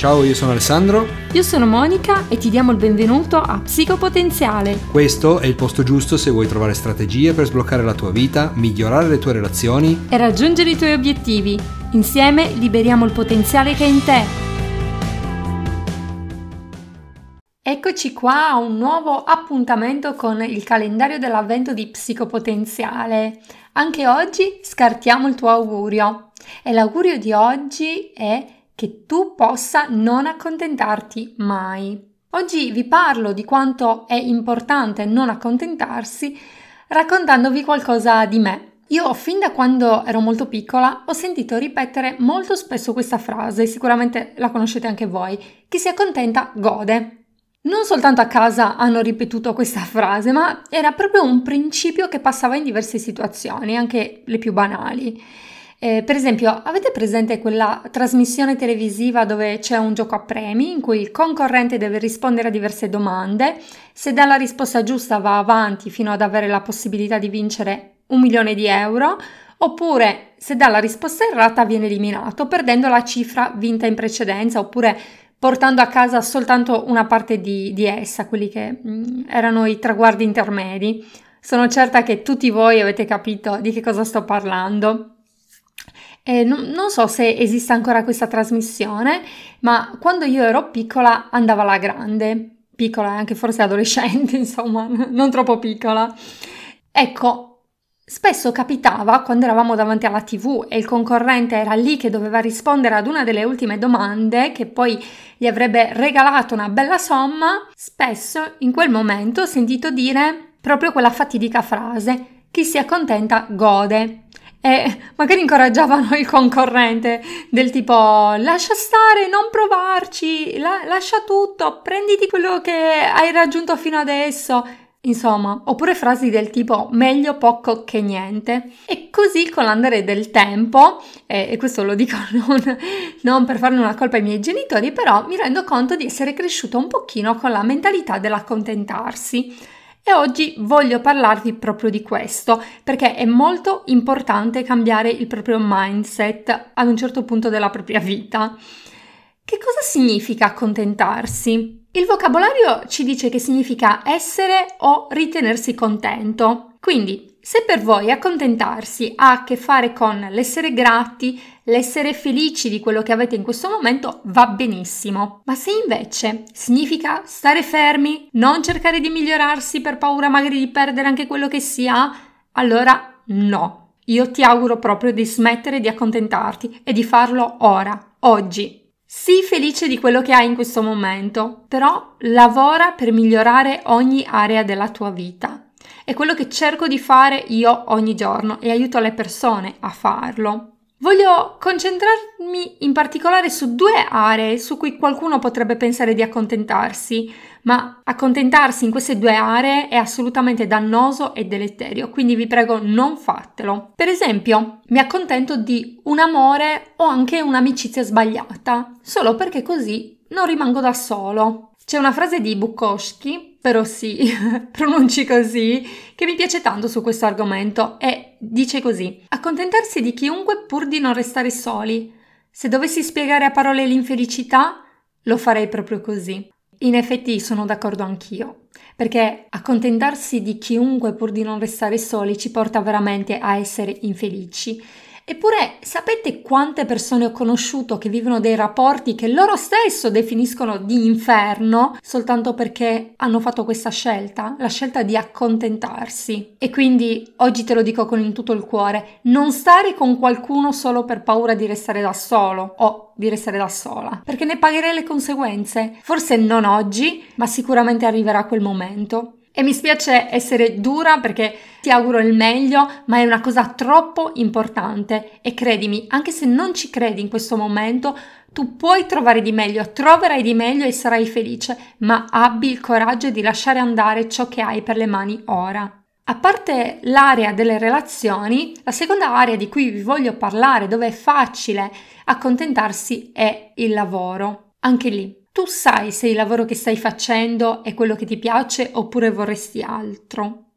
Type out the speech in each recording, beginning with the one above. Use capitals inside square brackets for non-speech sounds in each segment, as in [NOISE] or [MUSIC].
Ciao, io sono Alessandro. Io sono Monica e ti diamo il benvenuto a Psicopotenziale. Questo è il posto giusto se vuoi trovare strategie per sbloccare la tua vita, migliorare le tue relazioni e raggiungere i tuoi obiettivi. Insieme liberiamo il potenziale che è in te. Eccoci qua a un nuovo appuntamento con il calendario dell'avvento di Psicopotenziale. Anche oggi scartiamo il tuo augurio e l'augurio di oggi è che tu possa non accontentarti mai. Oggi vi parlo di quanto è importante non accontentarsi raccontandovi qualcosa di me. Io fin da quando ero molto piccola ho sentito ripetere molto spesso questa frase, sicuramente la conoscete anche voi, chi si accontenta gode. Non soltanto a casa hanno ripetuto questa frase, ma era proprio un principio che passava in diverse situazioni, anche le più banali. Eh, per esempio, avete presente quella trasmissione televisiva dove c'è un gioco a premi in cui il concorrente deve rispondere a diverse domande? Se dà la risposta giusta va avanti fino ad avere la possibilità di vincere un milione di euro, oppure se dà la risposta errata viene eliminato, perdendo la cifra vinta in precedenza, oppure portando a casa soltanto una parte di, di essa, quelli che mh, mm, erano i traguardi intermedi. Sono certa che tutti voi avete capito di che cosa sto parlando. Eh, non, non, so se esiste ancora questa trasmissione, ma quando io ero piccola andava alla grande, piccola e anche forse adolescente, [LAUGHS] insomma, non troppo piccola. Ecco, Spesso capitava quando eravamo davanti alla TV e il concorrente era lì che doveva rispondere ad una delle ultime domande che poi gli avrebbe regalato una bella somma, spesso in quel momento ho sentito dire proprio quella fatidica frase chi si accontenta gode e magari incoraggiavano il concorrente del tipo lascia stare, non provarci, la- lascia tutto, prenditi quello che hai raggiunto fino adesso. Insomma, oppure frasi del tipo meglio poco che niente. E così con l'andare del tempo, eh, e questo lo dico [LAUGHS] non, non per farne una colpa ai miei genitori, però mi rendo conto di essere cresciuta un pochino con la mentalità dell'accontentarsi e oggi voglio parlarvi proprio di questo perché è molto importante cambiare il proprio mindset ad un certo punto della propria vita. Che cosa significa accontentarsi? Il vocabolario ci dice che significa essere o ritenersi contento. Quindi se per voi accontentarsi ha a che fare con l'essere grati, l'essere felici di quello che avete in questo momento, va benissimo. Ma se invece significa stare fermi, non cercare di migliorarsi per paura magari di perdere anche quello che si ha, allora no. Io ti auguro proprio di smettere di accontentarti e di farlo ora, oggi. Sii felice di quello che hai in questo momento, però lavora per migliorare ogni area della tua vita. È quello che cerco di fare io ogni giorno e aiuto le persone a farlo. Voglio concentrarmi in particolare su due aree su cui qualcuno potrebbe pensare di accontentarsi, ma accontentarsi in queste due aree è assolutamente dannoso e deleterio, quindi vi prego non fatelo. Per esempio, mi accontento di un amore o anche un'amicizia sbagliata, solo perché così non rimango da solo. C'è una frase di Bukowski però sì, [LAUGHS] pronunci così, che mi piace tanto su questo argomento e dice così: accontentarsi di chiunque pur di non restare soli. Se dovessi spiegare a parole l'infelicità, lo farei proprio così. In effetti sono d'accordo anch'io, perché accontentarsi di chiunque pur di non restare soli ci porta veramente a essere infelici Eppure sapete quante persone ho conosciuto che vivono dei rapporti che loro stesso definiscono di inferno soltanto perché hanno fatto questa scelta, la scelta di accontentarsi. E quindi oggi te lo dico con tutto il cuore, non stare con qualcuno solo per paura di restare da solo o di restare da sola, perché ne pagherei le conseguenze. Forse non oggi, ma sicuramente arriverà quel momento. E mi spiace essere dura perché ti auguro il meglio, ma è una cosa troppo importante e credimi, anche se non ci credi in questo momento, tu puoi trovare di meglio, troverai di meglio e sarai felice, ma abbi il coraggio di lasciare andare ciò che hai per le mani ora. A parte l'area delle relazioni, la seconda area di cui vi voglio parlare, dove è facile accontentarsi, è il lavoro. Anche lì tu sai se il lavoro che stai facendo è quello che ti piace oppure vorresti altro.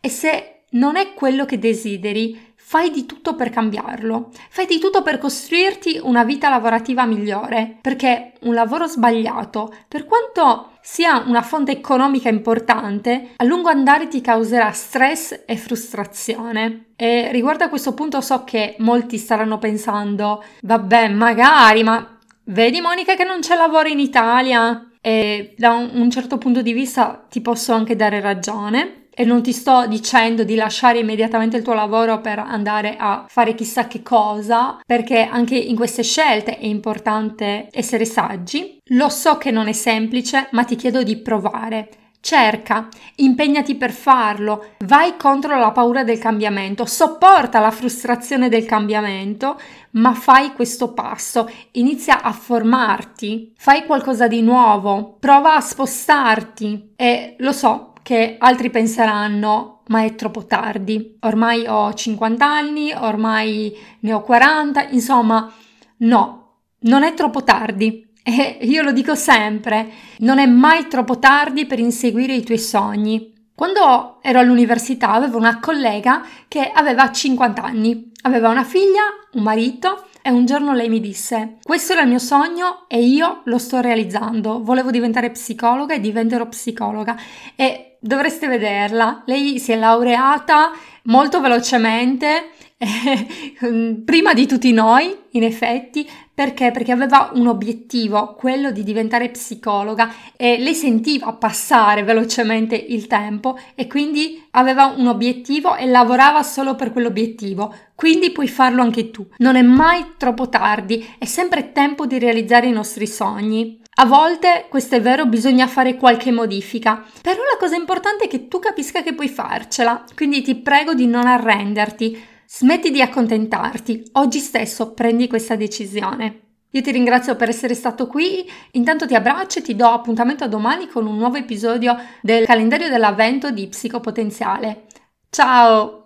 E se non è quello che desideri, fai di tutto per cambiarlo, fai di tutto per costruirti una vita lavorativa migliore, perché un lavoro sbagliato, per quanto sia una fonte economica importante, a lungo andare ti causerà stress e frustrazione. E riguardo a questo punto so che molti staranno pensando, vabbè, magari, ma vedi Monica che non c'è lavoro in Italia? E da un certo punto di vista ti posso anche dare ragione, e non ti sto dicendo di lasciare immediatamente il tuo lavoro per andare a fare chissà che cosa, perché anche in queste scelte è importante essere saggi. Lo so che non è semplice, ma ti chiedo di provare. Cerca, impegnati per farlo, vai contro la paura del cambiamento, sopporta la frustrazione del cambiamento, ma fai questo passo, inizia a formarti, fai qualcosa di nuovo, prova a spostarti e lo so, che altri penseranno ma è troppo tardi, ormai ho 50 anni, ormai ne ho 40, insomma no, non è troppo tardi. E io lo dico sempre, non è mai troppo tardi per inseguire i tuoi sogni. Quando ero all'università avevo una collega che aveva 50 anni, aveva una figlia, un marito e un giorno lei mi disse questo era il mio sogno e io lo sto realizzando, volevo diventare psicologa e diventerò psicologa e dovreste vederla. Lei si è laureata molto velocemente, [LAUGHS] prima di tutti noi, in effetti, perché? Perché aveva un obiettivo, quello di diventare psicologa e lei sentiva passare velocemente il tempo e quindi aveva un obiettivo e lavorava solo per quell'obiettivo. Quindi puoi farlo anche tu. Non è mai troppo tardi, è sempre tempo di realizzare i nostri sogni. A volte, questo è vero, bisogna fare qualche modifica, però la cosa importante è che tu capisca che puoi farcela, quindi ti prego di non arrenderti, smetti di accontentarti, oggi stesso prendi questa decisione. Io ti ringrazio per essere stato qui, intanto ti abbraccio e ti do appuntamento a domani con un nuovo episodio del calendario dell'avvento di Psicopotenziale. Ciao!